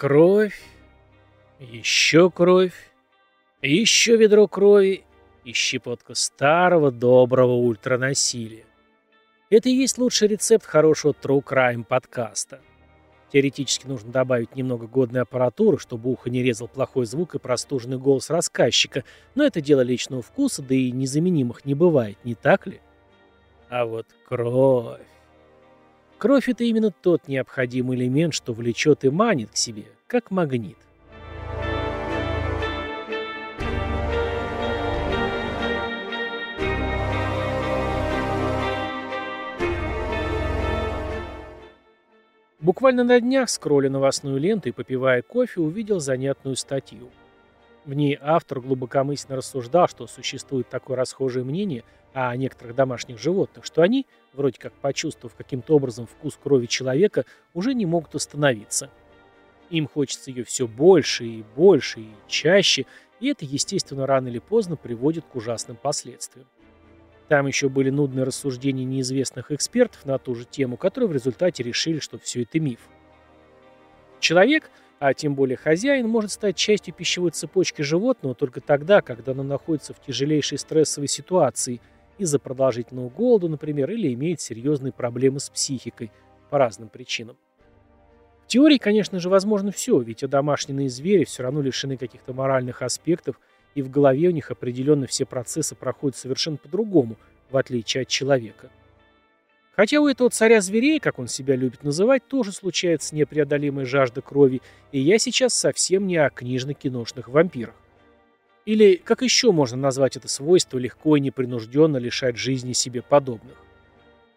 Кровь, еще кровь, еще ведро крови и щепотка старого доброго ультранасилия. Это и есть лучший рецепт хорошего True Crime подкаста. Теоретически нужно добавить немного годной аппаратуры, чтобы ухо не резал плохой звук и простуженный голос рассказчика, но это дело личного вкуса, да и незаменимых не бывает, не так ли? А вот кровь... Кровь — это именно тот необходимый элемент, что влечет и манит к себе, как магнит. Буквально на днях, скролля новостную ленту и попивая кофе, увидел занятную статью. В ней автор глубокомысленно рассуждал, что существует такое расхожее мнение о некоторых домашних животных, что они, вроде как почувствовав каким-то образом вкус крови человека, уже не могут остановиться. Им хочется ее все больше и больше и чаще, и это, естественно, рано или поздно приводит к ужасным последствиям. Там еще были нудные рассуждения неизвестных экспертов на ту же тему, которые в результате решили, что все это миф. Человек, а тем более хозяин, может стать частью пищевой цепочки животного только тогда, когда оно находится в тяжелейшей стрессовой ситуации из-за продолжительного голода, например, или имеет серьезные проблемы с психикой по разным причинам. В теории, конечно же, возможно все, ведь домашние звери все равно лишены каких-то моральных аспектов – и в голове у них определенно все процессы проходят совершенно по-другому, в отличие от человека. Хотя у этого царя зверей, как он себя любит называть, тоже случается непреодолимая жажда крови, и я сейчас совсем не о книжно-киношных вампирах. Или как еще можно назвать это свойство легко и непринужденно лишать жизни себе подобных?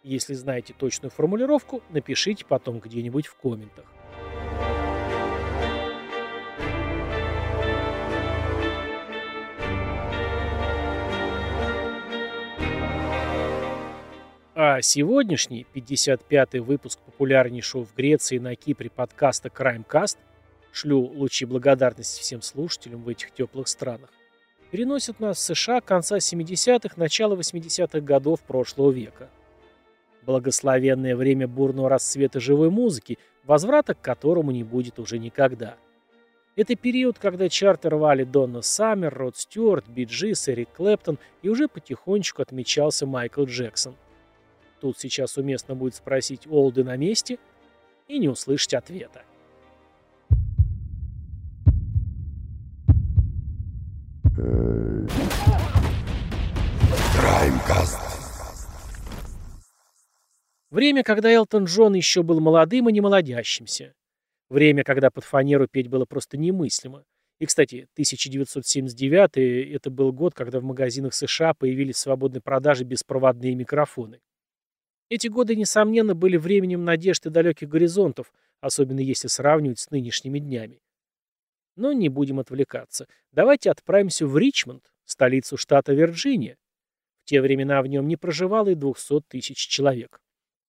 Если знаете точную формулировку, напишите потом где-нибудь в комментах. А сегодняшний, 55-й выпуск популярнейшего в Греции и на Кипре подкаста Crimecast, шлю лучи благодарности всем слушателям в этих теплых странах, переносит нас в США конца 70-х, начала 80-х годов прошлого века. Благословенное время бурного расцвета живой музыки, возврата к которому не будет уже никогда. Это период, когда чарты рвали Донна Саммер, Род Стюарт, Биджис, Эрик Клэптон и уже потихонечку отмечался Майкл Джексон. Тут сейчас уместно будет спросить Олды на месте и не услышать ответа. Краймкаст. Время, когда Элтон Джон еще был молодым и не молодящимся. Время, когда под фанеру петь было просто немыслимо. И, кстати, 1979 это был год, когда в магазинах США появились в свободной продаже беспроводные микрофоны. Эти годы, несомненно, были временем надежд и далеких горизонтов, особенно если сравнивать с нынешними днями. Но не будем отвлекаться. Давайте отправимся в Ричмонд, столицу штата Вирджиния. В те времена в нем не проживало и 200 тысяч человек.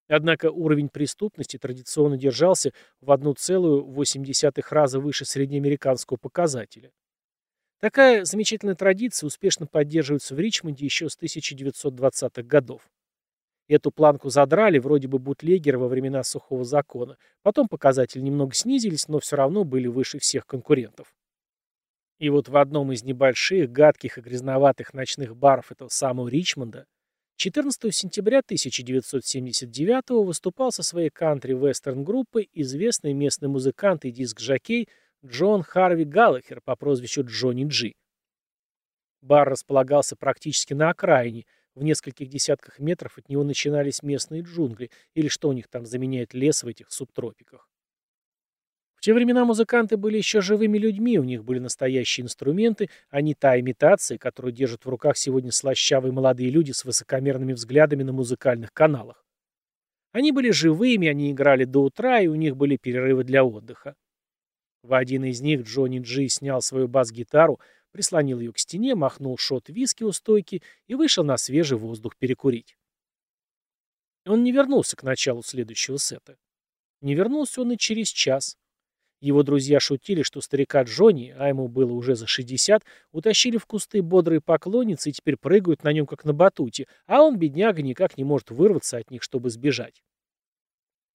Однако уровень преступности традиционно держался в 1,8 раза выше среднеамериканского показателя. Такая замечательная традиция успешно поддерживается в Ричмонде еще с 1920-х годов. Эту планку задрали вроде бы бутлегеры во времена сухого закона. Потом показатели немного снизились, но все равно были выше всех конкурентов. И вот в одном из небольших, гадких и грязноватых ночных баров этого самого Ричмонда 14 сентября 1979 выступал со своей кантри-вестерн-группой известный местный музыкант и диск-жокей Джон Харви Галлахер по прозвищу Джонни Джи. Бар располагался практически на окраине – в нескольких десятках метров от него начинались местные джунгли, или что у них там заменяет лес в этих субтропиках. В те времена музыканты были еще живыми людьми, у них были настоящие инструменты, а не та имитация, которую держат в руках сегодня слащавые молодые люди с высокомерными взглядами на музыкальных каналах. Они были живыми, они играли до утра, и у них были перерывы для отдыха. В один из них Джонни Джи снял свою бас-гитару, прислонил ее к стене, махнул шот виски у стойки и вышел на свежий воздух перекурить. Он не вернулся к началу следующего сета. Не вернулся он и через час. Его друзья шутили, что старика Джонни, а ему было уже за 60, утащили в кусты бодрые поклонницы и теперь прыгают на нем как на батуте, а он, бедняга, никак не может вырваться от них, чтобы сбежать.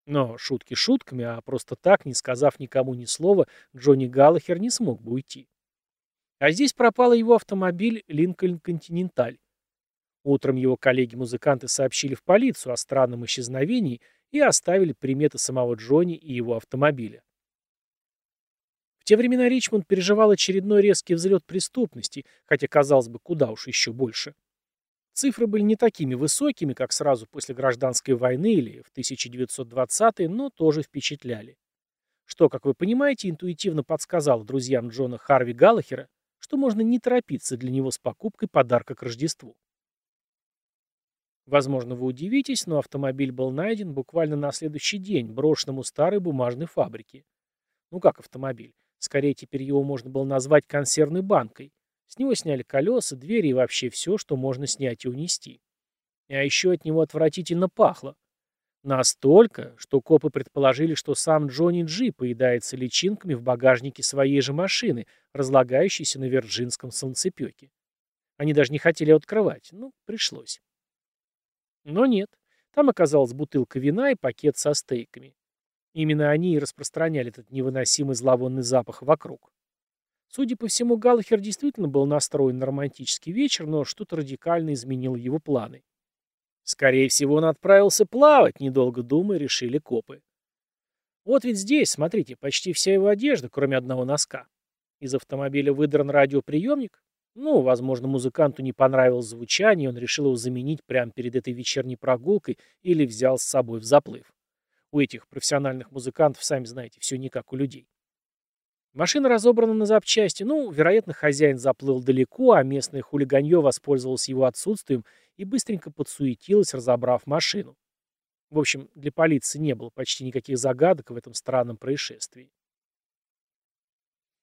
Но шутки шутками, а просто так, не сказав никому ни слова, Джонни Галлахер не смог бы уйти. А здесь пропал его автомобиль Линкольн Континенталь. Утром его коллеги-музыканты сообщили в полицию о странном исчезновении и оставили приметы самого Джонни и его автомобиля. В те времена Ричмонд переживал очередной резкий взлет преступности, хотя, казалось бы, куда уж еще больше. Цифры были не такими высокими, как сразу после гражданской войны или в 1920-е, но тоже впечатляли. Что, как вы понимаете, интуитивно подсказало друзьям Джона Харви Галлахера, что можно не торопиться для него с покупкой подарка к Рождеству. Возможно, вы удивитесь, но автомобиль был найден буквально на следующий день, брошенным у старой бумажной фабрики. Ну как автомобиль? Скорее, теперь его можно было назвать консервной банкой. С него сняли колеса, двери и вообще все, что можно снять и унести. А еще от него отвратительно пахло. Настолько, что копы предположили, что сам Джонни Джи поедается личинками в багажнике своей же машины, разлагающейся на Вирджинском солнцепеке. Они даже не хотели открывать, ну, пришлось. Но нет. Там оказалась бутылка вина и пакет со стейками. Именно они и распространяли этот невыносимый зловонный запах вокруг. Судя по всему, Галлахер действительно был настроен на романтический вечер, но что-то радикально изменило его планы. Скорее всего, он отправился плавать, недолго думая, решили копы. Вот ведь здесь, смотрите, почти вся его одежда, кроме одного носка. Из автомобиля выдран радиоприемник, ну, возможно, музыканту не понравилось звучание, и он решил его заменить прямо перед этой вечерней прогулкой или взял с собой в заплыв. У этих профессиональных музыкантов, сами знаете, все не как у людей. Машина разобрана на запчасти, ну, вероятно, хозяин заплыл далеко, а местное хулиганье воспользовалось его отсутствием и быстренько подсуетилось, разобрав машину. В общем, для полиции не было почти никаких загадок в этом странном происшествии.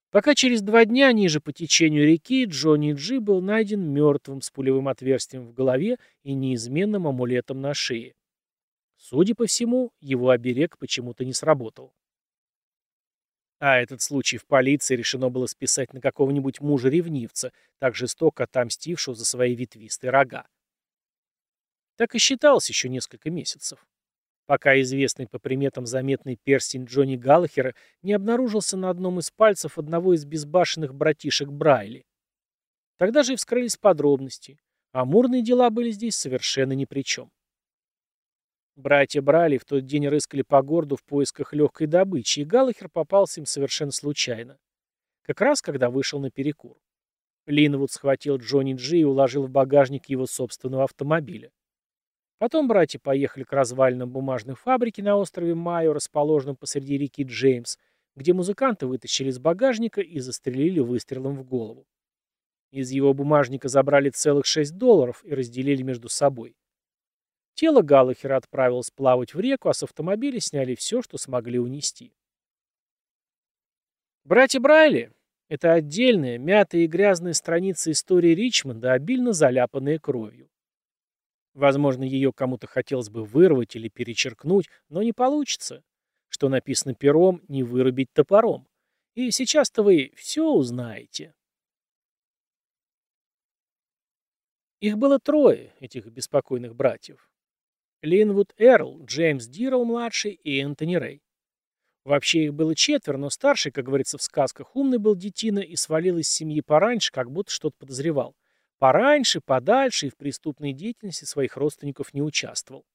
Пока через два дня ниже по течению реки Джонни Джи был найден мертвым с пулевым отверстием в голове и неизменным амулетом на шее. Судя по всему, его оберег почему-то не сработал. А этот случай в полиции решено было списать на какого-нибудь мужа-ревнивца, так жестоко отомстившего за свои ветвистые рога. Так и считалось еще несколько месяцев пока известный по приметам заметный перстень Джонни Галлахера не обнаружился на одном из пальцев одного из безбашенных братишек Брайли. Тогда же и вскрылись подробности. Амурные дела были здесь совершенно ни при чем. Братья Брайли в тот день рыскали по городу в поисках легкой добычи, и Галлахер попался им совершенно случайно. Как раз, когда вышел на перекур. Линвуд схватил Джонни Джи и уложил в багажник его собственного автомобиля. Потом братья поехали к развалинам бумажной фабрики на острове Майо, расположенном посреди реки Джеймс, где музыканты вытащили из багажника и застрелили выстрелом в голову. Из его бумажника забрали целых 6 долларов и разделили между собой. Тело Галлахера отправилось плавать в реку, а с автомобиля сняли все, что смогли унести. Братья Брайли — это отдельная, мятая и грязная страница истории Ричмонда, обильно заляпанная кровью. Возможно, ее кому-то хотелось бы вырвать или перечеркнуть, но не получится. Что написано пером, не вырубить топором. И сейчас-то вы все узнаете. Их было трое, этих беспокойных братьев. Линвуд Эрл, Джеймс Дирл-младший и Энтони Рэй. Вообще их было четверо, но старший, как говорится в сказках, умный был детина и свалил из семьи пораньше, как будто что-то подозревал. Пораньше, подальше и в преступной деятельности своих родственников не участвовал.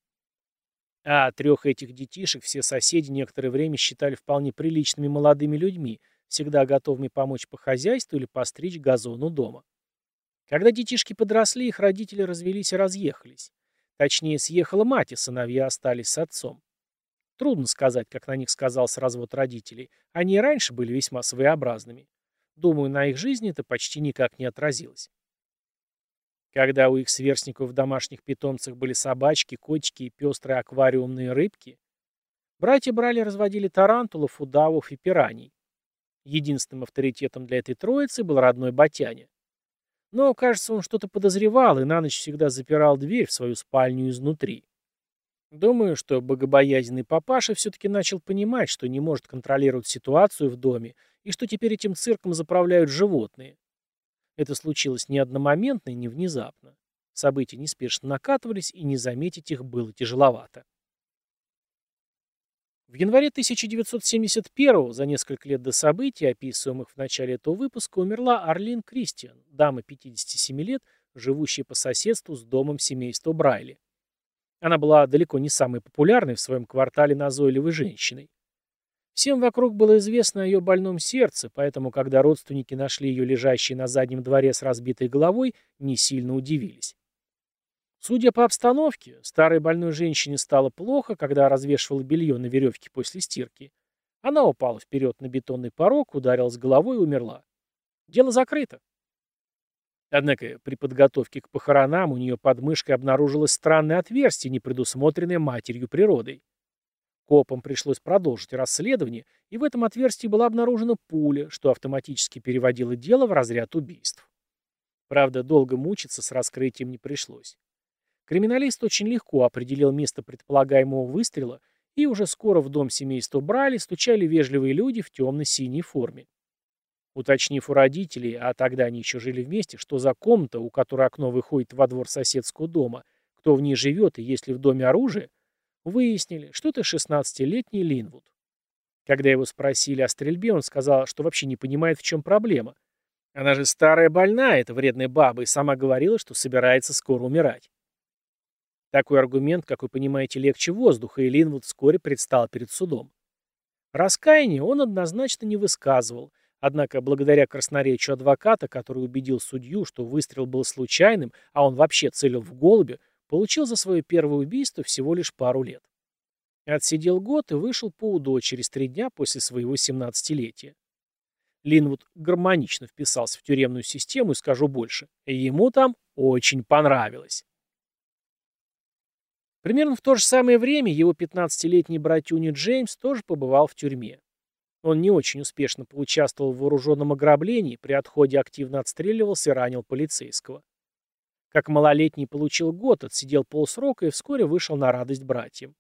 А трех этих детишек все соседи некоторое время считали вполне приличными молодыми людьми, всегда готовыми помочь по хозяйству или постричь газон у дома. Когда детишки подросли, их родители развелись и разъехались. Точнее, съехала мать, и сыновья остались с отцом. Трудно сказать, как на них сказался развод родителей. Они и раньше были весьма своеобразными. Думаю, на их жизни это почти никак не отразилось. Когда у их сверстников в домашних питомцах были собачки, котики и пестрые аквариумные рыбки, братья брали разводили тарантулов, удавов и пираний. Единственным авторитетом для этой троицы был родной Батяня. Но, кажется, он что-то подозревал и на ночь всегда запирал дверь в свою спальню изнутри. Думаю, что богобоязненный папаша все-таки начал понимать, что не может контролировать ситуацию в доме и что теперь этим цирком заправляют животные. Это случилось не одномоментно и не внезапно. События неспешно накатывались, и не заметить их было тяжеловато. В январе 1971 за несколько лет до событий, описываемых в начале этого выпуска, умерла Арлин Кристиан, дама 57 лет, живущая по соседству с домом семейства Брайли. Она была далеко не самой популярной в своем квартале назойливой женщиной. Всем вокруг было известно о ее больном сердце, поэтому, когда родственники нашли ее лежащей на заднем дворе с разбитой головой, не сильно удивились. Судя по обстановке, старой больной женщине стало плохо, когда развешивала белье на веревке после стирки. Она упала вперед на бетонный порог, ударилась головой и умерла. Дело закрыто. Однако при подготовке к похоронам у нее под мышкой обнаружилось странное отверстие, не предусмотренное матерью природой. Копам пришлось продолжить расследование, и в этом отверстии была обнаружена пуля, что автоматически переводило дело в разряд убийств. Правда, долго мучиться с раскрытием не пришлось. Криминалист очень легко определил место предполагаемого выстрела, и уже скоро в дом семейства Брали стучали вежливые люди в темно-синей форме. Уточнив у родителей, а тогда они еще жили вместе, что за комната, у которой окно выходит во двор соседского дома, кто в ней живет и есть ли в доме оружие, выяснили, что это 16-летний Линвуд. Когда его спросили о стрельбе, он сказал, что вообще не понимает, в чем проблема. Она же старая больная, эта вредная баба, и сама говорила, что собирается скоро умирать. Такой аргумент, как вы понимаете, легче воздуха, и Линвуд вскоре предстал перед судом. Раскаяние он однозначно не высказывал, однако благодаря красноречию адвоката, который убедил судью, что выстрел был случайным, а он вообще целил в голубе, получил за свое первое убийство всего лишь пару лет. Отсидел год и вышел по УДО через три дня после своего 17-летия. Линвуд гармонично вписался в тюремную систему и скажу больше, ему там очень понравилось. Примерно в то же самое время его 15-летний братюня Джеймс тоже побывал в тюрьме. Он не очень успешно поучаствовал в вооруженном ограблении, при отходе активно отстреливался и ранил полицейского. Как малолетний получил год, отсидел полсрока и вскоре вышел на радость братьям.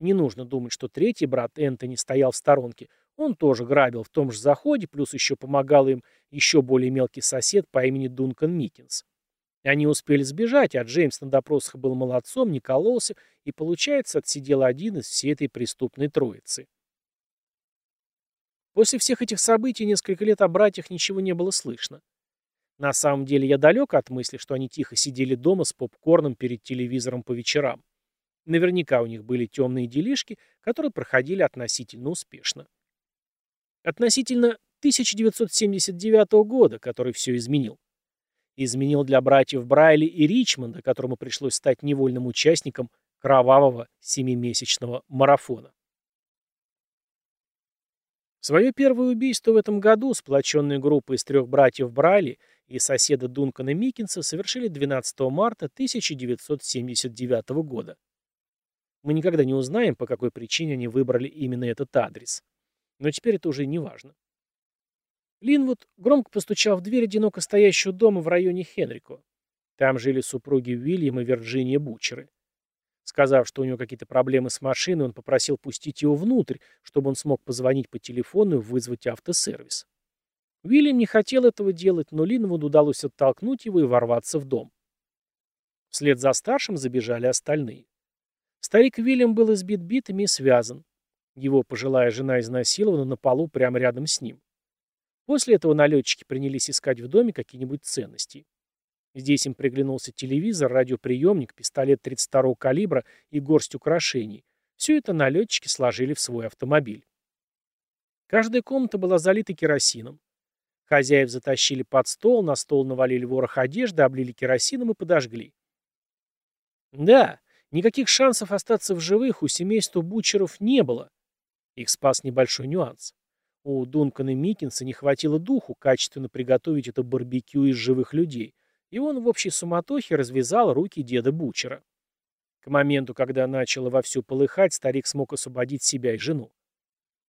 Не нужно думать, что третий брат Энтони стоял в сторонке. Он тоже грабил в том же заходе, плюс еще помогал им еще более мелкий сосед по имени Дункан Микинс. Они успели сбежать, а Джеймс на допросах был молодцом, не кололся и, получается, отсидел один из всей этой преступной троицы. После всех этих событий несколько лет о братьях ничего не было слышно. На самом деле я далек от мысли, что они тихо сидели дома с попкорном перед телевизором по вечерам. Наверняка у них были темные делишки, которые проходили относительно успешно. Относительно 1979 года, который все изменил изменил для братьев Брайли и Ричмонда, которому пришлось стать невольным участником кровавого семимесячного марафона. Свое первое убийство в этом году сплоченная группа из трех братьев Брайли и соседа Дункана Миккинса совершили 12 марта 1979 года. Мы никогда не узнаем, по какой причине они выбрали именно этот адрес. Но теперь это уже не важно. Линвуд громко постучал в дверь одиноко стоящего дома в районе Хенрико. Там жили супруги Уильям и Вирджиния Бучеры. Сказав, что у него какие-то проблемы с машиной, он попросил пустить его внутрь, чтобы он смог позвонить по телефону и вызвать автосервис. Уильям не хотел этого делать, но Линвуду удалось оттолкнуть его и ворваться в дом. Вслед за старшим забежали остальные. Старик Уильям был избит битами и связан. Его пожилая жена изнасилована на полу прямо рядом с ним. После этого налетчики принялись искать в доме какие-нибудь ценности. Здесь им приглянулся телевизор, радиоприемник, пистолет 32-го калибра и горсть украшений. Все это налетчики сложили в свой автомобиль. Каждая комната была залита керосином. Хозяев затащили под стол, на стол навалили ворох одежды, облили керосином и подожгли. Да, никаких шансов остаться в живых у семейства Бучеров не было. Их спас небольшой нюанс. У Дункана Микинса не хватило духу качественно приготовить это барбекю из живых людей, и он в общей суматохе развязал руки деда Бучера. К моменту, когда начало вовсю полыхать, старик смог освободить себя и жену.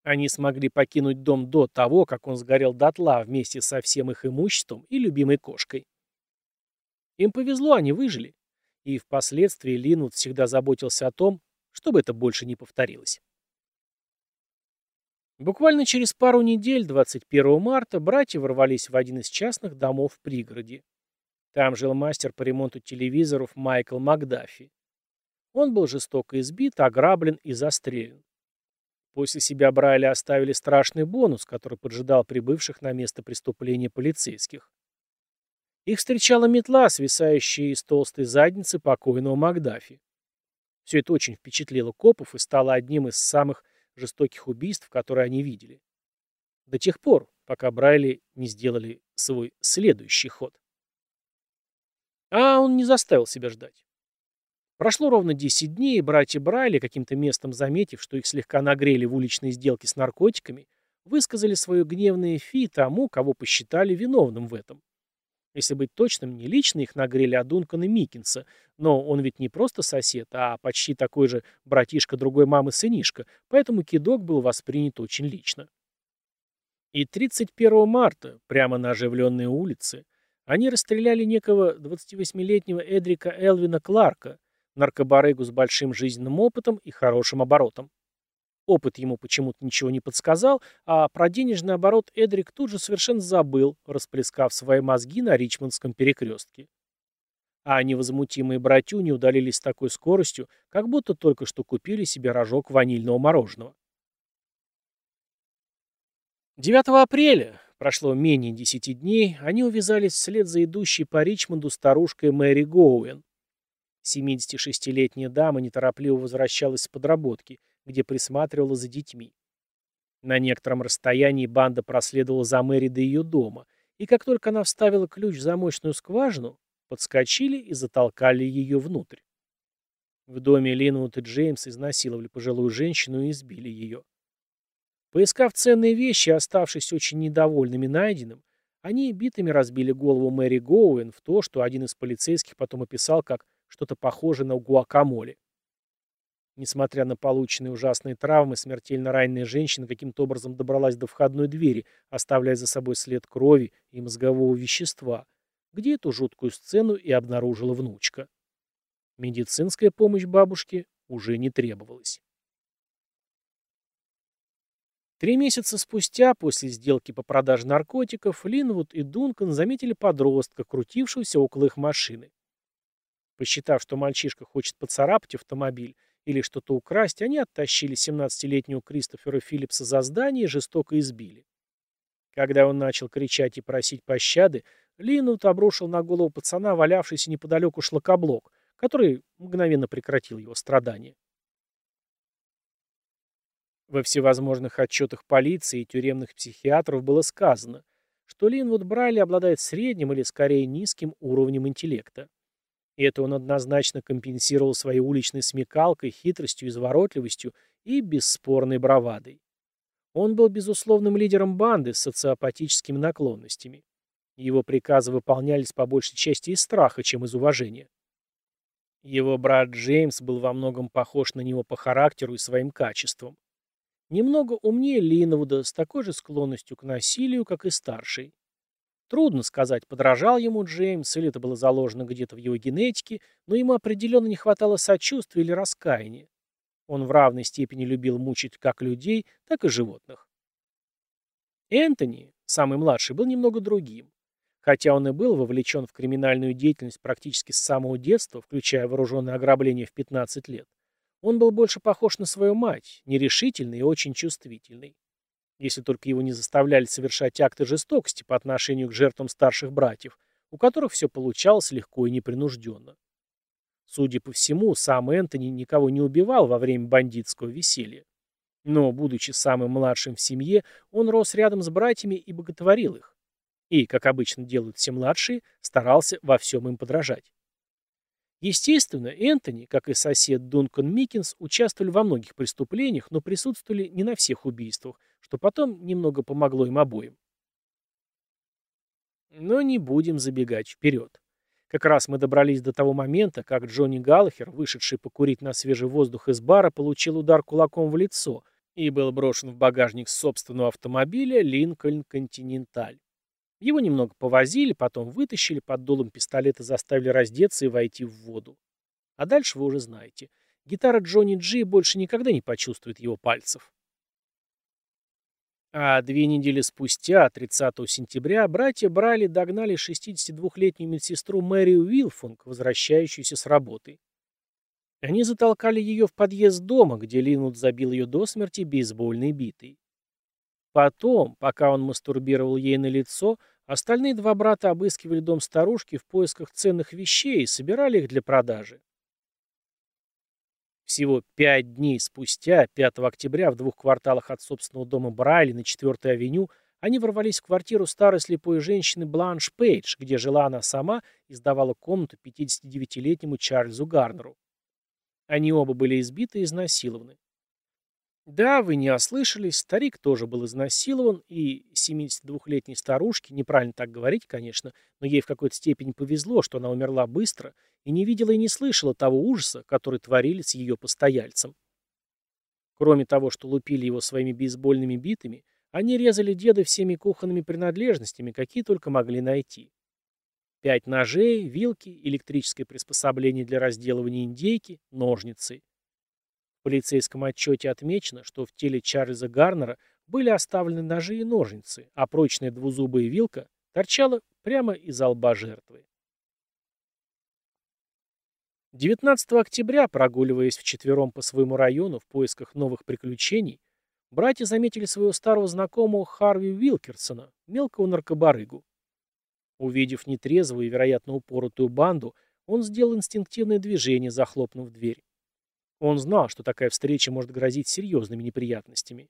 Они смогли покинуть дом до того, как он сгорел дотла вместе со всем их имуществом и любимой кошкой. Им повезло, они выжили. И впоследствии Линвуд всегда заботился о том, чтобы это больше не повторилось. Буквально через пару недель, 21 марта, братья ворвались в один из частных домов в пригороде. Там жил мастер по ремонту телевизоров Майкл Макдафи. Он был жестоко избит, ограблен и застрелен. После себя Брайли оставили страшный бонус, который поджидал прибывших на место преступления полицейских. Их встречала метла, свисающая из толстой задницы покойного Макдафи. Все это очень впечатлило копов и стало одним из самых жестоких убийств, которые они видели. До тех пор, пока Брайли не сделали свой следующий ход. А он не заставил себя ждать. Прошло ровно 10 дней, и братья Брайли, каким-то местом заметив, что их слегка нагрели в уличной сделке с наркотиками, высказали свое гневное фи тому, кого посчитали виновным в этом. Если быть точным, не лично их нагрели, а Дункана Микинса, но он ведь не просто сосед, а почти такой же братишка другой мамы-сынишка, поэтому кидок был воспринят очень лично. И 31 марта, прямо на оживленной улице, они расстреляли некого 28-летнего Эдрика Элвина Кларка, наркобарыгу с большим жизненным опытом и хорошим оборотом. Опыт ему почему-то ничего не подсказал, а про денежный оборот Эдрик тут же совершенно забыл, расплескав свои мозги на Ричмондском перекрестке. А невозмутимые братюни удалились с такой скоростью, как будто только что купили себе рожок ванильного мороженого. 9 апреля, прошло менее десяти дней, они увязались вслед за идущей по Ричмонду старушкой Мэри Гоуэн. 76-летняя дама неторопливо возвращалась с подработки – где присматривала за детьми. На некотором расстоянии банда проследовала за Мэри до ее дома, и как только она вставила ключ в замочную скважину, подскочили и затолкали ее внутрь. В доме Линвуд и Джеймс изнасиловали пожилую женщину и избили ее. Поискав ценные вещи, оставшись очень недовольными найденным, они битыми разбили голову Мэри Гоуэн в то, что один из полицейских потом описал как что-то похожее на гуакамоле. Несмотря на полученные ужасные травмы, смертельно раненая женщина каким-то образом добралась до входной двери, оставляя за собой след крови и мозгового вещества, где эту жуткую сцену и обнаружила внучка. Медицинская помощь бабушке уже не требовалась. Три месяца спустя, после сделки по продаже наркотиков, Линвуд и Дункан заметили подростка, крутившегося около их машины. Посчитав, что мальчишка хочет поцарапать автомобиль, или что-то украсть, они оттащили 17-летнего Кристофера Филлипса за здание и жестоко избили. Когда он начал кричать и просить пощады, Линут обрушил на голову пацана валявшийся неподалеку шлакоблок, который мгновенно прекратил его страдания. Во всевозможных отчетах полиции и тюремных психиатров было сказано, что Линвуд Брайли обладает средним или скорее низким уровнем интеллекта. И это он однозначно компенсировал своей уличной смекалкой, хитростью, изворотливостью и бесспорной бравадой. Он был безусловным лидером банды с социопатическими наклонностями. Его приказы выполнялись по большей части из страха, чем из уважения. Его брат Джеймс был во многом похож на него по характеру и своим качествам. Немного умнее Линвуда, с такой же склонностью к насилию, как и старший. Трудно сказать, подражал ему Джеймс, или это было заложено где-то в его генетике, но ему определенно не хватало сочувствия или раскаяния. Он в равной степени любил мучить как людей, так и животных. Энтони, самый младший, был немного другим. Хотя он и был вовлечен в криминальную деятельность практически с самого детства, включая вооруженное ограбление в 15 лет, он был больше похож на свою мать, нерешительный и очень чувствительный если только его не заставляли совершать акты жестокости по отношению к жертвам старших братьев, у которых все получалось легко и непринужденно. Судя по всему, сам Энтони никого не убивал во время бандитского веселья. Но, будучи самым младшим в семье, он рос рядом с братьями и боготворил их. И, как обычно делают все младшие, старался во всем им подражать. Естественно, Энтони, как и сосед Дункан Микинс, участвовали во многих преступлениях, но присутствовали не на всех убийствах, что потом немного помогло им обоим. Но не будем забегать вперед. Как раз мы добрались до того момента, как Джонни Галлахер, вышедший покурить на свежий воздух из бара, получил удар кулаком в лицо и был брошен в багажник собственного автомобиля Линкольн Континенталь. Его немного повозили, потом вытащили, под дулом пистолета заставили раздеться и войти в воду. А дальше вы уже знаете. Гитара Джонни Джи больше никогда не почувствует его пальцев. А две недели спустя, 30 сентября, братья Брали догнали 62-летнюю медсестру Мэрию Уилфунг, возвращающуюся с работы. Они затолкали ее в подъезд дома, где Линвуд забил ее до смерти бейсбольной битой. Потом, пока он мастурбировал ей на лицо, остальные два брата обыскивали дом старушки в поисках ценных вещей и собирали их для продажи. Всего пять дней спустя, 5 октября, в двух кварталах от собственного дома Брайли на 4-й авеню, они ворвались в квартиру старой слепой женщины Бланш Пейдж, где жила она сама и сдавала комнату 59-летнему Чарльзу Гарнеру. Они оба были избиты и изнасилованы. Да, вы не ослышались, старик тоже был изнасилован, и 72-летней старушке, неправильно так говорить, конечно, но ей в какой-то степени повезло, что она умерла быстро и не видела и не слышала того ужаса, который творили с ее постояльцем. Кроме того, что лупили его своими бейсбольными битами, они резали деда всеми кухонными принадлежностями, какие только могли найти. Пять ножей, вилки, электрическое приспособление для разделывания индейки, ножницы. В полицейском отчете отмечено, что в теле Чарльза Гарнера были оставлены ножи и ножницы, а прочная двузубая вилка торчала прямо из лба жертвы. 19 октября, прогуливаясь вчетвером по своему району в поисках новых приключений, братья заметили своего старого знакомого Харви Уилкерсона, мелкого наркобарыгу. Увидев нетрезвую и, вероятно, упоротую банду, он сделал инстинктивное движение, захлопнув дверь. Он знал, что такая встреча может грозить серьезными неприятностями.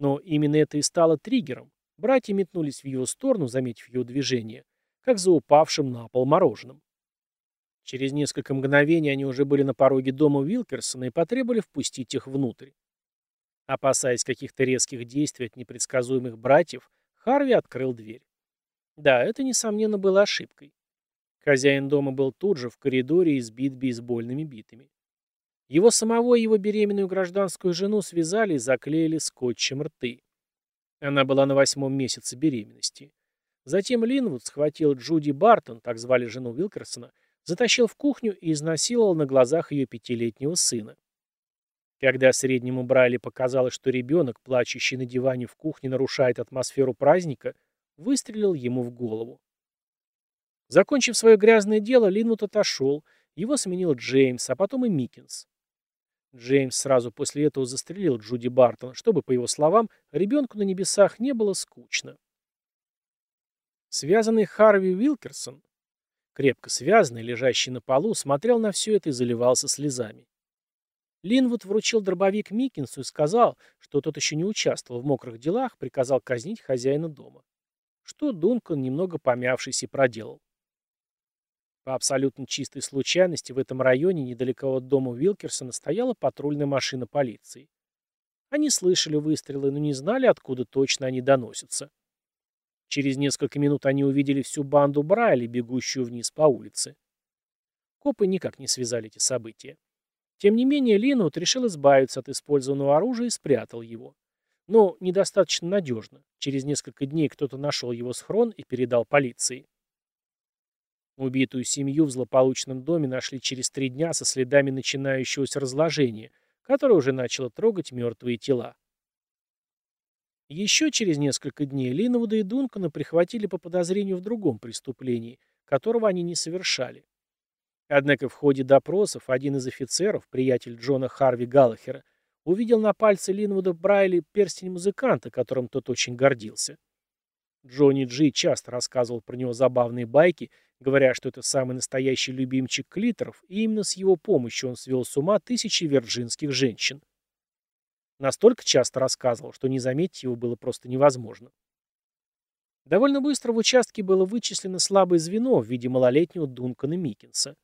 Но именно это и стало триггером. Братья метнулись в его сторону, заметив его движение, как за упавшим на пол мороженым. Через несколько мгновений они уже были на пороге дома Уилкерсона и потребовали впустить их внутрь. Опасаясь каких-то резких действий от непредсказуемых братьев, Харви открыл дверь. Да, это, несомненно, было ошибкой. Хозяин дома был тут же, в коридоре, избит бейсбольными битами. Его самого и его беременную гражданскую жену связали и заклеили скотчем рты. Она была на восьмом месяце беременности. Затем Линвуд схватил Джуди Бартон, так звали жену Уилкерсона, затащил в кухню и изнасиловал на глазах ее пятилетнего сына. Когда среднему Брайли показалось, что ребенок, плачущий на диване в кухне, нарушает атмосферу праздника, выстрелил ему в голову. Закончив свое грязное дело, Линвуд отошел, его сменил Джеймс, а потом и Миккинс. Джеймс сразу после этого застрелил Джуди Бартон, чтобы, по его словам, ребенку на небесах не было скучно. Связанный Харви Уилкерсон, крепко связанный, лежащий на полу, смотрел на все это и заливался слезами. Линвуд вручил дробовик Миккинсу и сказал, что тот еще не участвовал в мокрых делах, приказал казнить хозяина дома что Дункан, немного помявшись, и проделал. По абсолютно чистой случайности в этом районе недалеко от дома Уилкерсона стояла патрульная машина полиции. Они слышали выстрелы, но не знали, откуда точно они доносятся. Через несколько минут они увидели всю банду Брайли, бегущую вниз по улице. Копы никак не связали эти события. Тем не менее, Линут решил избавиться от использованного оружия и спрятал его но недостаточно надежно. Через несколько дней кто-то нашел его схрон и передал полиции. Убитую семью в злополучном доме нашли через три дня со следами начинающегося разложения, которое уже начало трогать мертвые тела. Еще через несколько дней Линовуда и Дункана прихватили по подозрению в другом преступлении, которого они не совершали. Однако в ходе допросов один из офицеров, приятель Джона Харви Галлахера, увидел на пальце Линвуда Брайли перстень музыканта, которым тот очень гордился. Джонни Джи часто рассказывал про него забавные байки, говоря, что это самый настоящий любимчик клиторов, и именно с его помощью он свел с ума тысячи вирджинских женщин. Настолько часто рассказывал, что не заметить его было просто невозможно. Довольно быстро в участке было вычислено слабое звено в виде малолетнего Дункана Миккенса.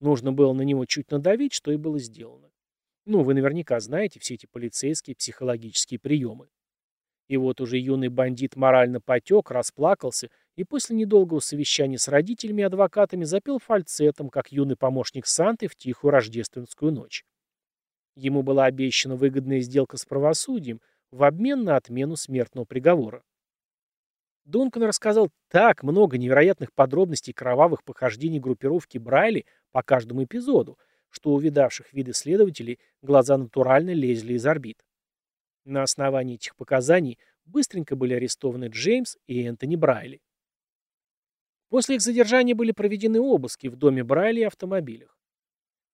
Нужно было на него чуть надавить, что и было сделано. Ну, вы наверняка знаете все эти полицейские психологические приемы. И вот уже юный бандит морально потек, расплакался и после недолгого совещания с родителями и адвокатами запел фальцетом, как юный помощник Санты в тихую рождественскую ночь. Ему была обещана выгодная сделка с правосудием в обмен на отмену смертного приговора. Дункан рассказал так много невероятных подробностей кровавых похождений группировки Брайли по каждому эпизоду, что у видавших виды следователей глаза натурально лезли из орбит. На основании этих показаний быстренько были арестованы Джеймс и Энтони Брайли. После их задержания были проведены обыски в доме Брайли и автомобилях.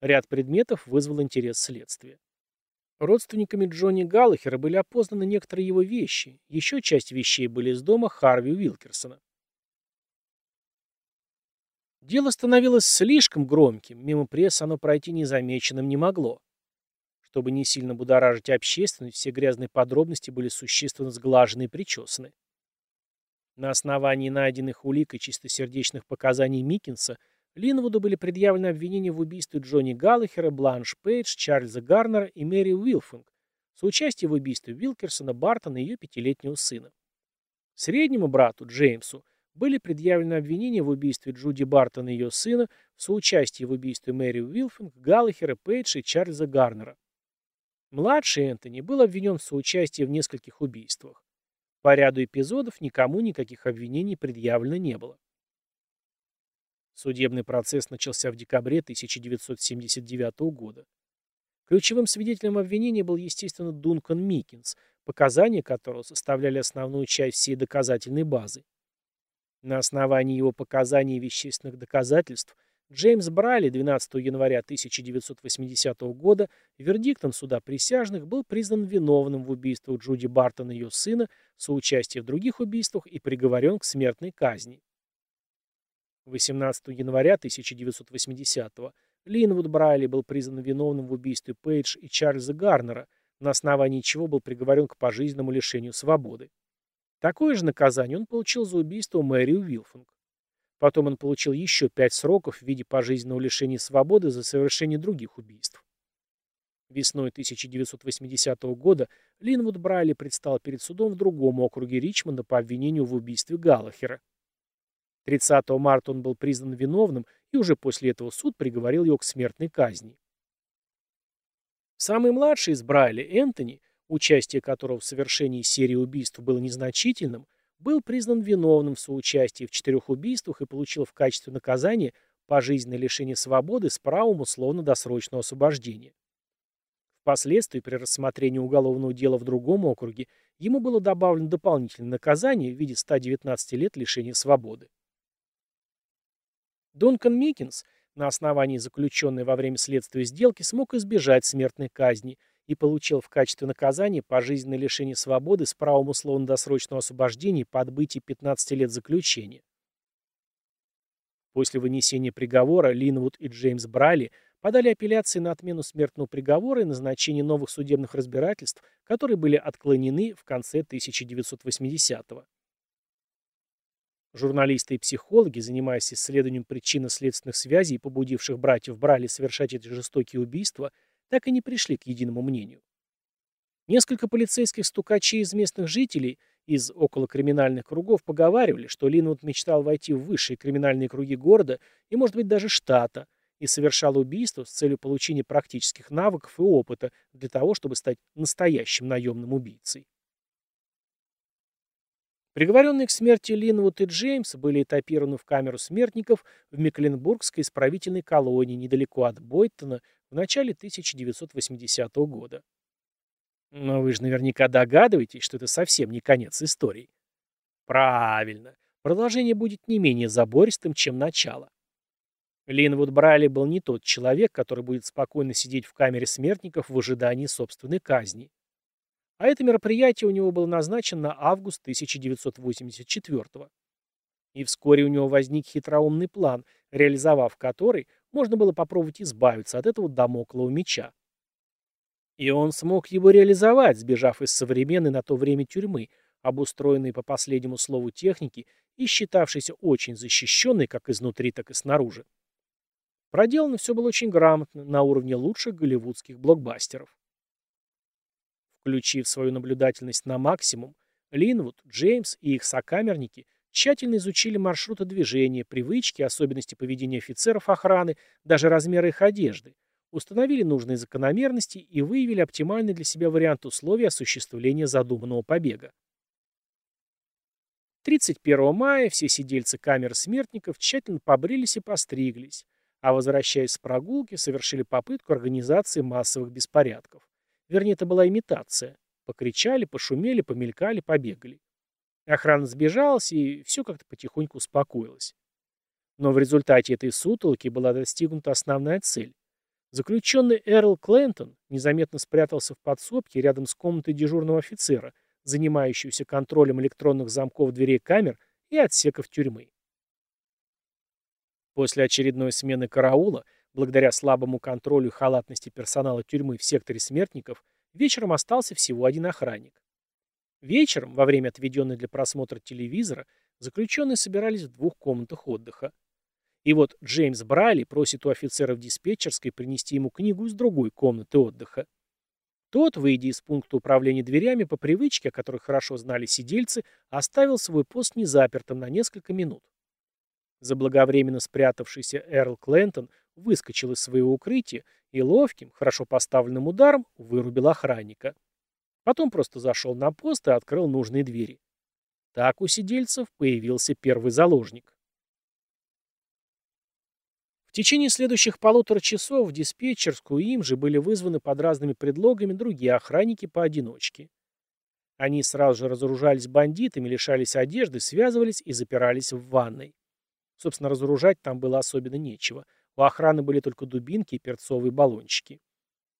Ряд предметов вызвал интерес следствия. Родственниками Джонни Галлахера были опознаны некоторые его вещи, еще часть вещей были из дома Харви Уилкерсона. Дело становилось слишком громким, мимо прессы оно пройти незамеченным не могло. Чтобы не сильно будоражить общественность, все грязные подробности были существенно сглажены и причесаны. На основании найденных улик и чистосердечных показаний Миккенса Линвуду были предъявлены обвинения в убийстве Джонни Галлахера, Бланш Пейдж, Чарльза Гарнера и Мэри Уилфинг, соучастие в убийстве Вилкерсона, Бартона и ее пятилетнего сына. Среднему брату, Джеймсу, были предъявлены обвинения в убийстве Джуди Бартона и ее сына, в соучастии в убийстве Мэри Уилфинг, Галлахера, Пейджа и Чарльза Гарнера. Младший Энтони был обвинен в соучастии в нескольких убийствах. По ряду эпизодов никому никаких обвинений предъявлено не было. Судебный процесс начался в декабре 1979 года. Ключевым свидетелем обвинения был, естественно, Дункан Миккинс, показания которого составляли основную часть всей доказательной базы. На основании его показаний и вещественных доказательств Джеймс Брайли 12 января 1980 года вердиктом суда присяжных был признан виновным в убийстве Джуди Бартона и ее сына, соучастие в других убийствах и приговорен к смертной казни. 18 января 1980-го Линвуд Брайли был признан виновным в убийстве Пейдж и Чарльза Гарнера, на основании чего был приговорен к пожизненному лишению свободы. Такое же наказание он получил за убийство Мэри Уилфинг. Потом он получил еще пять сроков в виде пожизненного лишения свободы за совершение других убийств. Весной 1980 года Линвуд Брайли предстал перед судом в другом округе Ричмонда по обвинению в убийстве Галлахера. 30 марта он был признан виновным, и уже после этого суд приговорил его к смертной казни. Самый младший из Брайли, Энтони, участие которого в совершении серии убийств было незначительным, был признан виновным в соучастии в четырех убийствах и получил в качестве наказания пожизненное лишение свободы с правом условно-досрочного освобождения. Впоследствии при рассмотрении уголовного дела в другом округе ему было добавлено дополнительное наказание в виде 119 лет лишения свободы. Дункан Миккинс на основании заключенной во время следствия сделки смог избежать смертной казни и получил в качестве наказания пожизненное лишение свободы с правом условно-досрочного освобождения по отбытии 15 лет заключения. После вынесения приговора Линвуд и Джеймс Брайли подали апелляции на отмену смертного приговора и назначение новых судебных разбирательств, которые были отклонены в конце 1980-го. Журналисты и психологи, занимаясь исследованием причинно-следственных связей, побудивших братьев Брайли совершать эти жестокие убийства, так и не пришли к единому мнению. Несколько полицейских стукачей из местных жителей из околокриминальных кругов поговаривали, что Линвуд мечтал войти в высшие криминальные круги города и, может быть, даже штата, и совершал убийство с целью получения практических навыков и опыта для того, чтобы стать настоящим наемным убийцей. Приговоренные к смерти Линвуд и Джеймс были этапированы в камеру смертников в Мекленбургской исправительной колонии недалеко от Бойтона в начале 1980 года. Но вы же наверняка догадываетесь, что это совсем не конец истории. Правильно. Продолжение будет не менее забористым, чем начало. Линвуд Брайли был не тот человек, который будет спокойно сидеть в камере смертников в ожидании собственной казни. А это мероприятие у него было назначено на август 1984 -го. И вскоре у него возник хитроумный план, реализовав который, можно было попробовать избавиться от этого домоклого меча. И он смог его реализовать, сбежав из современной на то время тюрьмы, обустроенной по последнему слову техники и считавшейся очень защищенной как изнутри, так и снаружи. Проделано все было очень грамотно, на уровне лучших голливудских блокбастеров. Включив свою наблюдательность на максимум, Линвуд, Джеймс и их сокамерники тщательно изучили маршруты движения, привычки, особенности поведения офицеров охраны, даже размеры их одежды, установили нужные закономерности и выявили оптимальный для себя вариант условий осуществления задуманного побега. 31 мая все сидельцы камер смертников тщательно побрились и постриглись, а возвращаясь с прогулки, совершили попытку организации массовых беспорядков. Вернее, это была имитация. Покричали, пошумели, помелькали, побегали. Охрана сбежалась, и все как-то потихоньку успокоилось. Но в результате этой сутолки была достигнута основная цель. Заключенный Эрл Клентон незаметно спрятался в подсобке рядом с комнатой дежурного офицера, занимающегося контролем электронных замков дверей камер и отсеков тюрьмы. После очередной смены караула, благодаря слабому контролю и халатности персонала тюрьмы в секторе смертников, вечером остался всего один охранник. Вечером, во время отведенной для просмотра телевизора, заключенные собирались в двух комнатах отдыха. И вот Джеймс Брайли просит у офицера в диспетчерской принести ему книгу из другой комнаты отдыха. Тот, выйдя из пункта управления дверями по привычке, о которой хорошо знали сидельцы, оставил свой пост незапертым на несколько минут. Заблаговременно спрятавшийся Эрл Клентон выскочил из своего укрытия и ловким, хорошо поставленным ударом вырубил охранника. Потом просто зашел на пост и открыл нужные двери. Так у сидельцев появился первый заложник. В течение следующих полутора часов в диспетчерскую им же были вызваны под разными предлогами другие охранники поодиночке. Они сразу же разоружались бандитами, лишались одежды, связывались и запирались в ванной. Собственно, разоружать там было особенно нечего. У охраны были только дубинки и перцовые баллончики.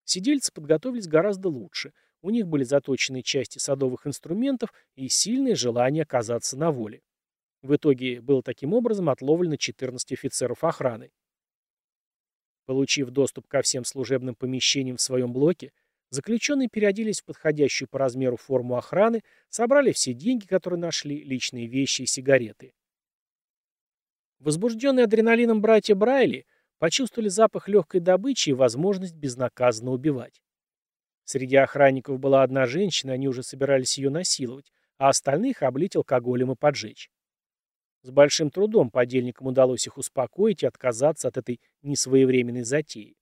Сидельцы подготовились гораздо лучше. У них были заточенные части садовых инструментов и сильное желание оказаться на воле. В итоге было таким образом отловлено 14 офицеров охраны. Получив доступ ко всем служебным помещениям в своем блоке, заключенные переоделись в подходящую по размеру форму охраны, собрали все деньги, которые нашли, личные вещи и сигареты. Возбужденные адреналином братья Брайли почувствовали запах легкой добычи и возможность безнаказанно убивать. Среди охранников была одна женщина, они уже собирались ее насиловать, а остальных облить алкоголем и поджечь. С большим трудом подельникам удалось их успокоить и отказаться от этой несвоевременной затеи.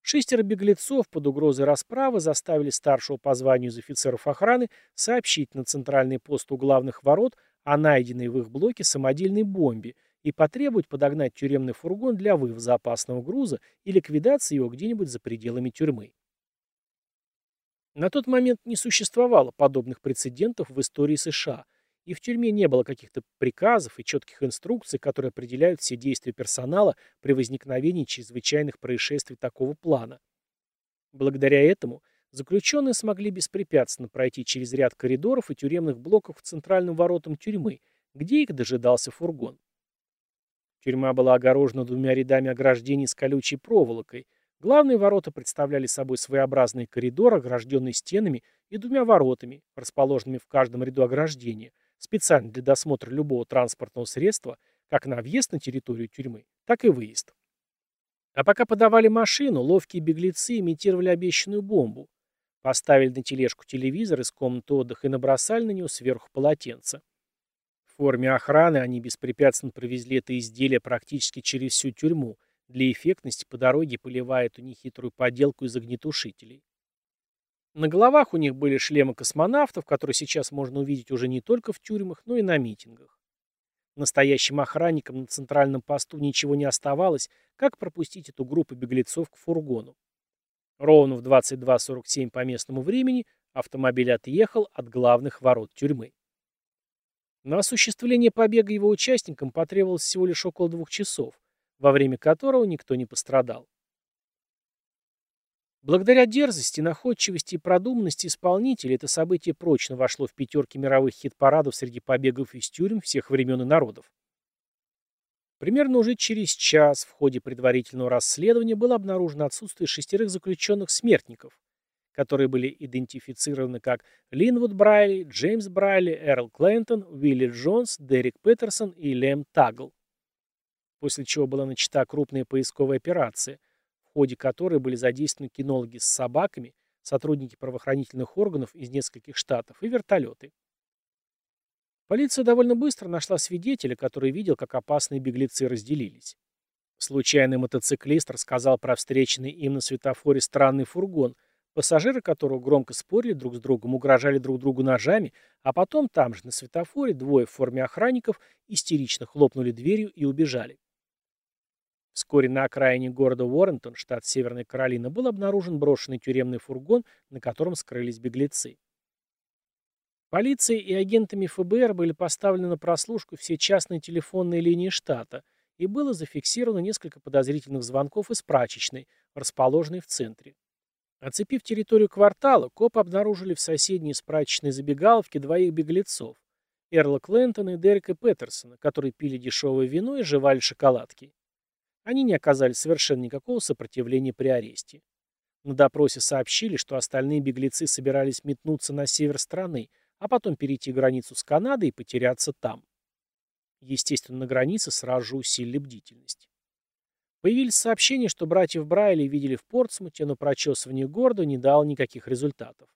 Шестеро беглецов под угрозой расправы заставили старшего по званию из офицеров охраны сообщить на центральный пост у главных ворот о найденной в их блоке самодельной бомбе и потребовать подогнать тюремный фургон для вывоза опасного груза и ликвидации его где-нибудь за пределами тюрьмы. На тот момент не существовало подобных прецедентов в истории США – и в тюрьме не было каких-то приказов и четких инструкций, которые определяют все действия персонала при возникновении чрезвычайных происшествий такого плана. Благодаря этому заключенные смогли беспрепятственно пройти через ряд коридоров и тюремных блоков к центральным воротам тюрьмы, где их дожидался фургон. Тюрьма была огорожена двумя рядами ограждений с колючей проволокой. Главные ворота представляли собой своеобразный коридор, огражденный стенами и двумя воротами, расположенными в каждом ряду ограждения – специально для досмотра любого транспортного средства, как на въезд на территорию тюрьмы, так и выезд. А пока подавали машину, ловкие беглецы имитировали обещанную бомбу. Поставили на тележку телевизор из комнаты отдыха и набросали на него сверху полотенце. В форме охраны они беспрепятственно провезли это изделие практически через всю тюрьму, для эффектности по дороге поливая эту нехитрую поделку из огнетушителей. На головах у них были шлемы космонавтов, которые сейчас можно увидеть уже не только в тюрьмах, но и на митингах. Настоящим охранникам на центральном посту ничего не оставалось, как пропустить эту группу беглецов к фургону. Ровно в 22.47 по местному времени автомобиль отъехал от главных ворот тюрьмы. На осуществление побега его участникам потребовалось всего лишь около двух часов, во время которого никто не пострадал. Благодаря дерзости, находчивости и продуманности исполнителя это событие прочно вошло в пятерки мировых хит-парадов среди побегов из тюрем всех времен и народов. Примерно уже через час в ходе предварительного расследования было обнаружено отсутствие шестерых заключенных смертников, которые были идентифицированы как Линвуд Брайли, Джеймс Брайли, Эрл Клентон, Уилли Джонс, Дерек Петерсон и Лем Тагл. После чего была начата крупная поисковая операция, ходе которой были задействованы кинологи с собаками, сотрудники правоохранительных органов из нескольких штатов и вертолеты. Полиция довольно быстро нашла свидетеля, который видел, как опасные беглецы разделились. Случайный мотоциклист рассказал про встреченный им на светофоре странный фургон, пассажиры которого громко спорили друг с другом, угрожали друг другу ножами, а потом там же на светофоре двое в форме охранников истерично хлопнули дверью и убежали. Вскоре на окраине города Уоррентон, штат Северная Каролина, был обнаружен брошенный тюремный фургон, на котором скрылись беглецы. Полицией и агентами ФБР были поставлены на прослушку все частные телефонные линии штата, и было зафиксировано несколько подозрительных звонков из прачечной, расположенной в центре. Оцепив территорию квартала, копы обнаружили в соседней с прачечной забегаловке двоих беглецов – Эрла Клентона и Дерека Петерсона, которые пили дешевое вино и жевали шоколадки. Они не оказали совершенно никакого сопротивления при аресте. На допросе сообщили, что остальные беглецы собирались метнуться на север страны, а потом перейти границу с Канадой и потеряться там. Естественно, на границе сразу же усилили бдительность. Появились сообщения, что братьев Брайли видели в Портсмуте, но прочесывание города не дало никаких результатов.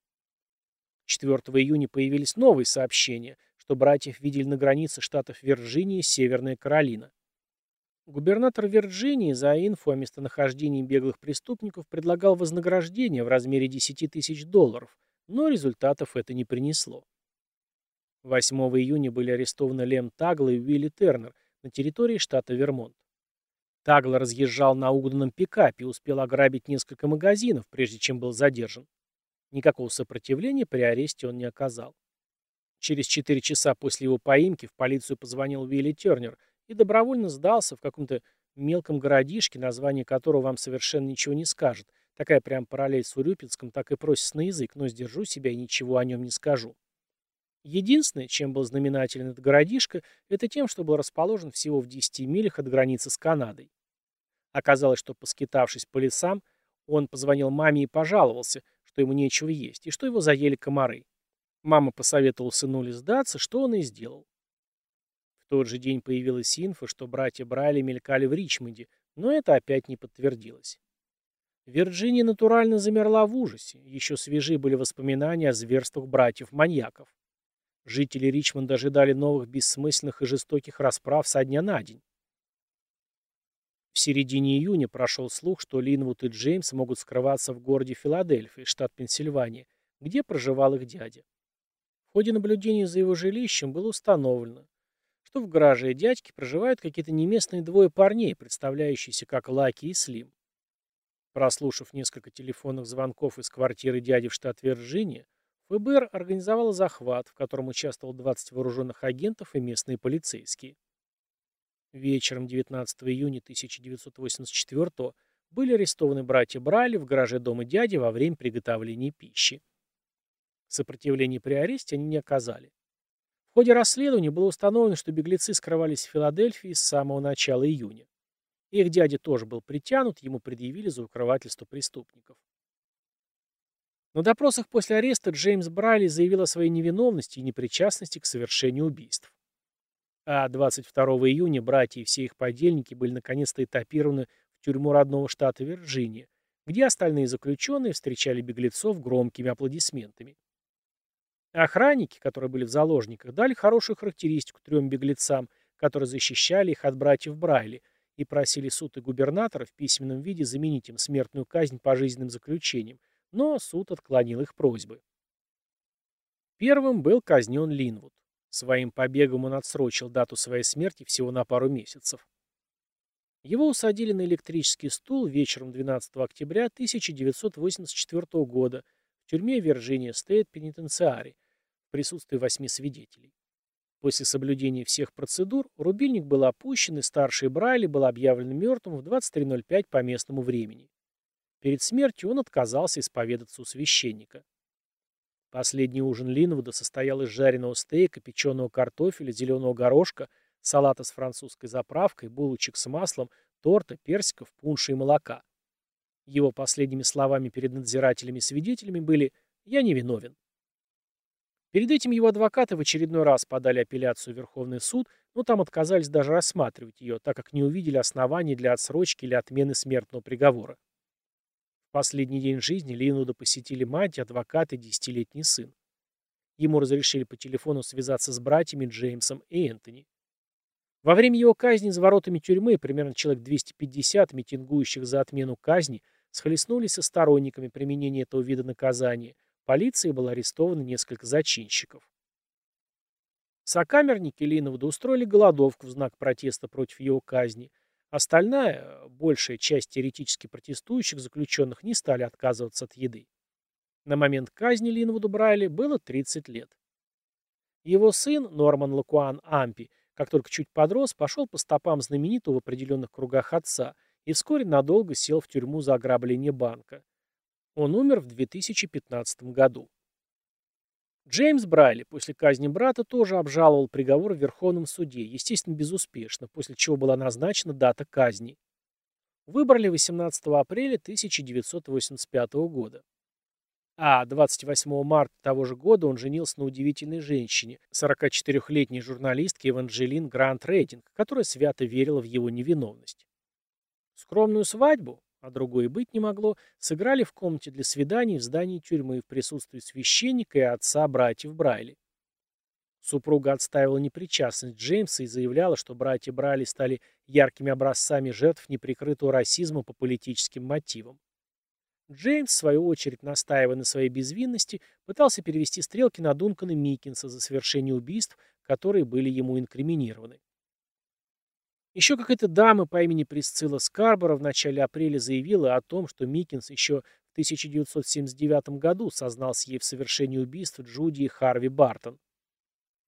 4 июня появились новые сообщения, что братьев видели на границе штатов Вирджиния и Северная Каролина. Губернатор Вирджинии за инфу о местонахождении беглых преступников предлагал вознаграждение в размере 10 тысяч долларов, но результатов это не принесло. 8 июня были арестованы Лем Тагла и Уилли Тернер на территории штата Вермонт. Тагла разъезжал на угнанном пикапе и успел ограбить несколько магазинов, прежде чем был задержан. Никакого сопротивления при аресте он не оказал. Через 4 часа после его поимки в полицию позвонил Уилли Тернер – и добровольно сдался в каком-то мелком городишке, название которого вам совершенно ничего не скажет. Такая прям параллель с Урюпинском так и просится на язык, но сдержу себя и ничего о нем не скажу. Единственное, чем был знаменателен этот городишко, это тем, что был расположен всего в 10 милях от границы с Канадой. Оказалось, что, поскитавшись по лесам, он позвонил маме и пожаловался, что ему нечего есть, и что его заели комары. Мама посоветовала сынуле сдаться, что он и сделал тот же день появилась инфа, что братья Брайли мелькали в Ричмонде, но это опять не подтвердилось. Вирджиния натурально замерла в ужасе. Еще свежи были воспоминания о зверствах братьев-маньяков. Жители Ричмонда ожидали новых бессмысленных и жестоких расправ со дня на день. В середине июня прошел слух, что Линвуд и Джеймс могут скрываться в городе Филадельфия, штат Пенсильвания, где проживал их дядя. В ходе наблюдения за его жилищем было установлено, что в гараже дядьки проживают какие-то неместные двое парней, представляющиеся как Лаки и Слим. Прослушав несколько телефонных звонков из квартиры дяди в штат Вирджиния, ФБР организовало захват, в котором участвовало 20 вооруженных агентов и местные полицейские. Вечером 19 июня 1984 были арестованы братья Брайли в гараже дома дяди во время приготовления пищи. Сопротивления при аресте они не оказали. В ходе расследования было установлено, что беглецы скрывались в Филадельфии с самого начала июня. Их дядя тоже был притянут, ему предъявили за укрывательство преступников. На допросах после ареста Джеймс Брайли заявил о своей невиновности и непричастности к совершению убийств. А 22 июня братья и все их подельники были наконец-то этапированы в тюрьму родного штата Вирджиния, где остальные заключенные встречали беглецов громкими аплодисментами. Охранники, которые были в заложниках, дали хорошую характеристику трем беглецам, которые защищали их от братьев Брайли, и просили суд и губернатора в письменном виде заменить им смертную казнь пожизненным заключением, но суд отклонил их просьбы. Первым был казнен Линвуд. Своим побегом он отсрочил дату своей смерти всего на пару месяцев. Его усадили на электрический стул вечером 12 октября 1984 года в тюрьме Вирджиния Стейт Пенитенциари, присутствии восьми свидетелей. После соблюдения всех процедур рубильник был опущен, и старший Брайли был объявлен мертвым в 23.05 по местному времени. Перед смертью он отказался исповедаться у священника. Последний ужин Линвуда состоял из жареного стейка, печеного картофеля, зеленого горошка, салата с французской заправкой, булочек с маслом, торта, персиков, пунша и молока. Его последними словами перед надзирателями и свидетелями были «Я не виновен». Перед этим его адвокаты в очередной раз подали апелляцию в Верховный суд, но там отказались даже рассматривать ее, так как не увидели оснований для отсрочки или отмены смертного приговора. В последний день жизни Линуда посетили мать, адвокат и десятилетний сын. Ему разрешили по телефону связаться с братьями Джеймсом и Энтони. Во время его казни за воротами тюрьмы примерно человек 250 митингующих за отмену казни схлестнулись со сторонниками применения этого вида наказания – Полицией было арестовано несколько зачинщиков. Сокамерники Линовода устроили голодовку в знак протеста против его казни. Остальная, большая часть теоретически протестующих заключенных не стали отказываться от еды. На момент казни Линвуду Брайли было 30 лет. Его сын, Норман Лакуан Ампи, Как только чуть подрос, пошел по стопам знаменитого в определенных кругах отца и вскоре надолго сел в тюрьму за ограбление банка. Он умер в 2015 году. Джеймс Брайли после казни брата тоже обжаловал приговор в Верховном суде, естественно, безуспешно, после чего была назначена дата казни. Выбрали 18 апреля 1985 года. А 28 марта того же года он женился на удивительной женщине, 44-летней журналистке Эванжелин Грант Рейдинг, которая свято верила в его невиновность. Скромную свадьбу, а другое быть не могло, сыграли в комнате для свиданий в здании тюрьмы в присутствии священника и отца братьев Брайли. Супруга отстаивала непричастность Джеймса и заявляла, что братья Брайли стали яркими образцами жертв неприкрытого расизма по политическим мотивам. Джеймс, в свою очередь, настаивая на своей безвинности, пытался перевести стрелки на Дункана Миккинса за совершение убийств, которые были ему инкриминированы. Еще какая-то дама по имени Присцилла Скарбора в начале апреля заявила о том, что Миккинс еще в 1979 году сознался ей в совершении убийств Джуди и Харви Бартон.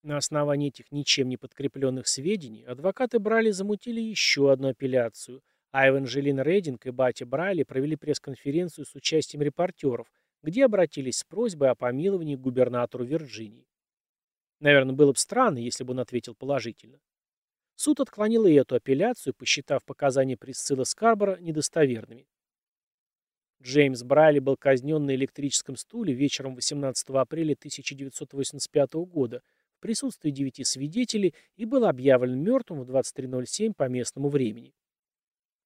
На основании этих ничем не подкрепленных сведений адвокаты Брали замутили еще одну апелляцию, а Эванжелин Рейдинг и батя Брайли провели пресс-конференцию с участием репортеров, где обратились с просьбой о помиловании губернатору Вирджинии. Наверное, было бы странно, если бы он ответил положительно. Суд отклонил и эту апелляцию, посчитав показания Присцилла Скарбора недостоверными. Джеймс Брайли был казнен на электрическом стуле вечером 18 апреля 1985 года в присутствии девяти свидетелей и был объявлен мертвым в 23.07 по местному времени.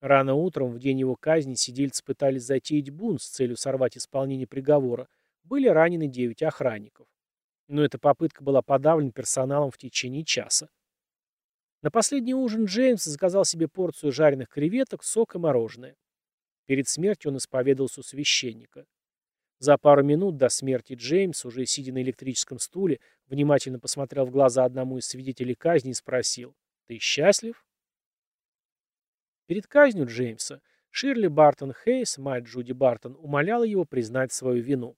Рано утром, в день его казни, сидельцы пытались затеять бунт с целью сорвать исполнение приговора. Были ранены девять охранников. Но эта попытка была подавлена персоналом в течение часа. На последний ужин Джеймс заказал себе порцию жареных креветок, сок и мороженое. Перед смертью он исповедовался у священника. За пару минут до смерти Джеймс, уже сидя на электрическом стуле, внимательно посмотрел в глаза одному из свидетелей казни и спросил «Ты счастлив?» Перед казнью Джеймса Ширли Бартон Хейс, мать Джуди Бартон, умоляла его признать свою вину.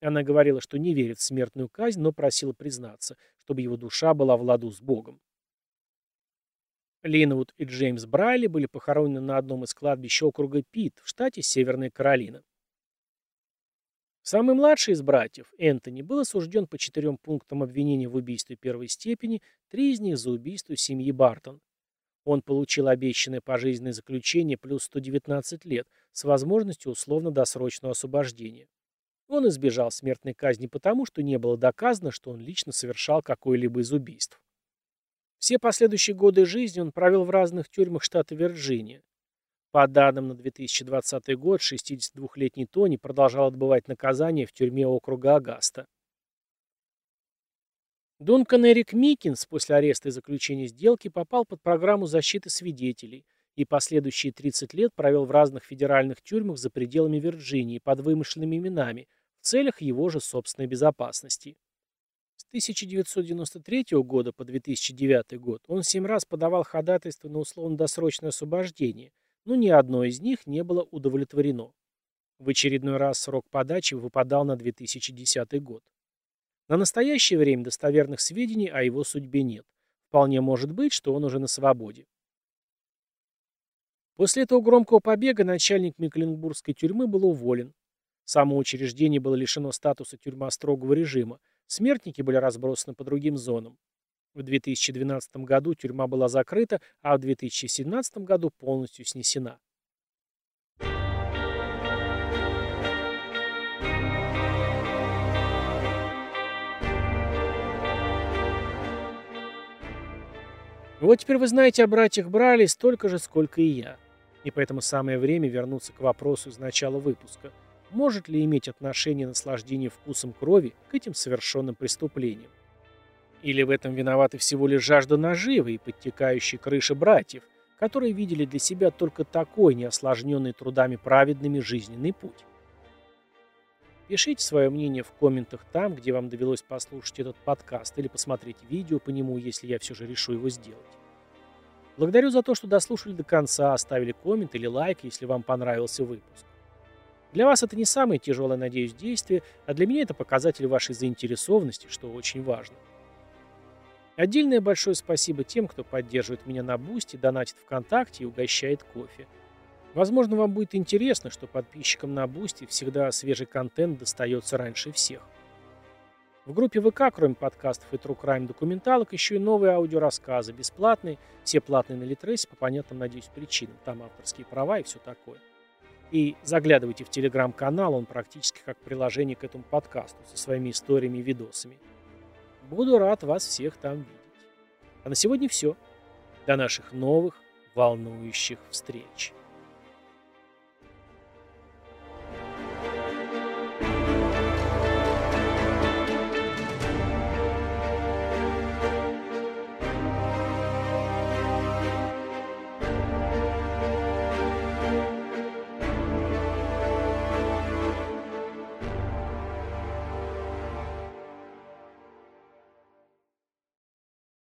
Она говорила, что не верит в смертную казнь, но просила признаться, чтобы его душа была в ладу с Богом. Линвуд и Джеймс Брайли были похоронены на одном из кладбищ округа Пит в штате Северная Каролина. Самый младший из братьев, Энтони, был осужден по четырем пунктам обвинения в убийстве первой степени, три из них за убийство семьи Бартон. Он получил обещанное пожизненное заключение плюс 119 лет с возможностью условно-досрочного освобождения. Он избежал смертной казни потому, что не было доказано, что он лично совершал какое-либо из убийств. Все последующие годы жизни он провел в разных тюрьмах штата Вирджиния. По данным на 2020 год, 62-летний Тони продолжал отбывать наказание в тюрьме округа Агаста. Дункан Эрик Микинс после ареста и заключения сделки попал под программу защиты свидетелей и последующие 30 лет провел в разных федеральных тюрьмах за пределами Вирджинии под вымышленными именами в целях его же собственной безопасности. 1993 года по 2009 год он семь раз подавал ходатайство на условно-досрочное освобождение, но ни одно из них не было удовлетворено. В очередной раз срок подачи выпадал на 2010 год. На настоящее время достоверных сведений о его судьбе нет. Вполне может быть, что он уже на свободе. После этого громкого побега начальник Мекленбургской тюрьмы был уволен. Само учреждение было лишено статуса тюрьма строгого режима, Смертники были разбросаны по другим зонам. В 2012 году тюрьма была закрыта, а в 2017 году полностью снесена. Вот теперь вы знаете о братьях Брали столько же, сколько и я. И поэтому самое время вернуться к вопросу из начала выпуска – может ли иметь отношение наслаждение вкусом крови к этим совершенным преступлениям? Или в этом виноваты всего лишь жажда наживы и подтекающие крыши братьев, которые видели для себя только такой неосложненный трудами праведными жизненный путь? Пишите свое мнение в комментах там, где вам довелось послушать этот подкаст или посмотреть видео по нему, если я все же решу его сделать. Благодарю за то, что дослушали до конца, оставили коммент или лайк, если вам понравился выпуск. Для вас это не самое тяжелое, надеюсь, действие, а для меня это показатель вашей заинтересованности, что очень важно. Отдельное большое спасибо тем, кто поддерживает меня на Boosty, донатит ВКонтакте и угощает кофе. Возможно, вам будет интересно, что подписчикам на Boosty всегда свежий контент достается раньше всех. В группе ВК, кроме подкастов и True Crime документалок, еще и новые аудиорассказы, бесплатные, все платные на Литресе по понятным, надеюсь, причинам. Там авторские права и все такое. И заглядывайте в телеграм-канал, он практически как приложение к этому подкасту, со своими историями и видосами. Буду рад вас всех там видеть. А на сегодня все. До наших новых волнующих встреч.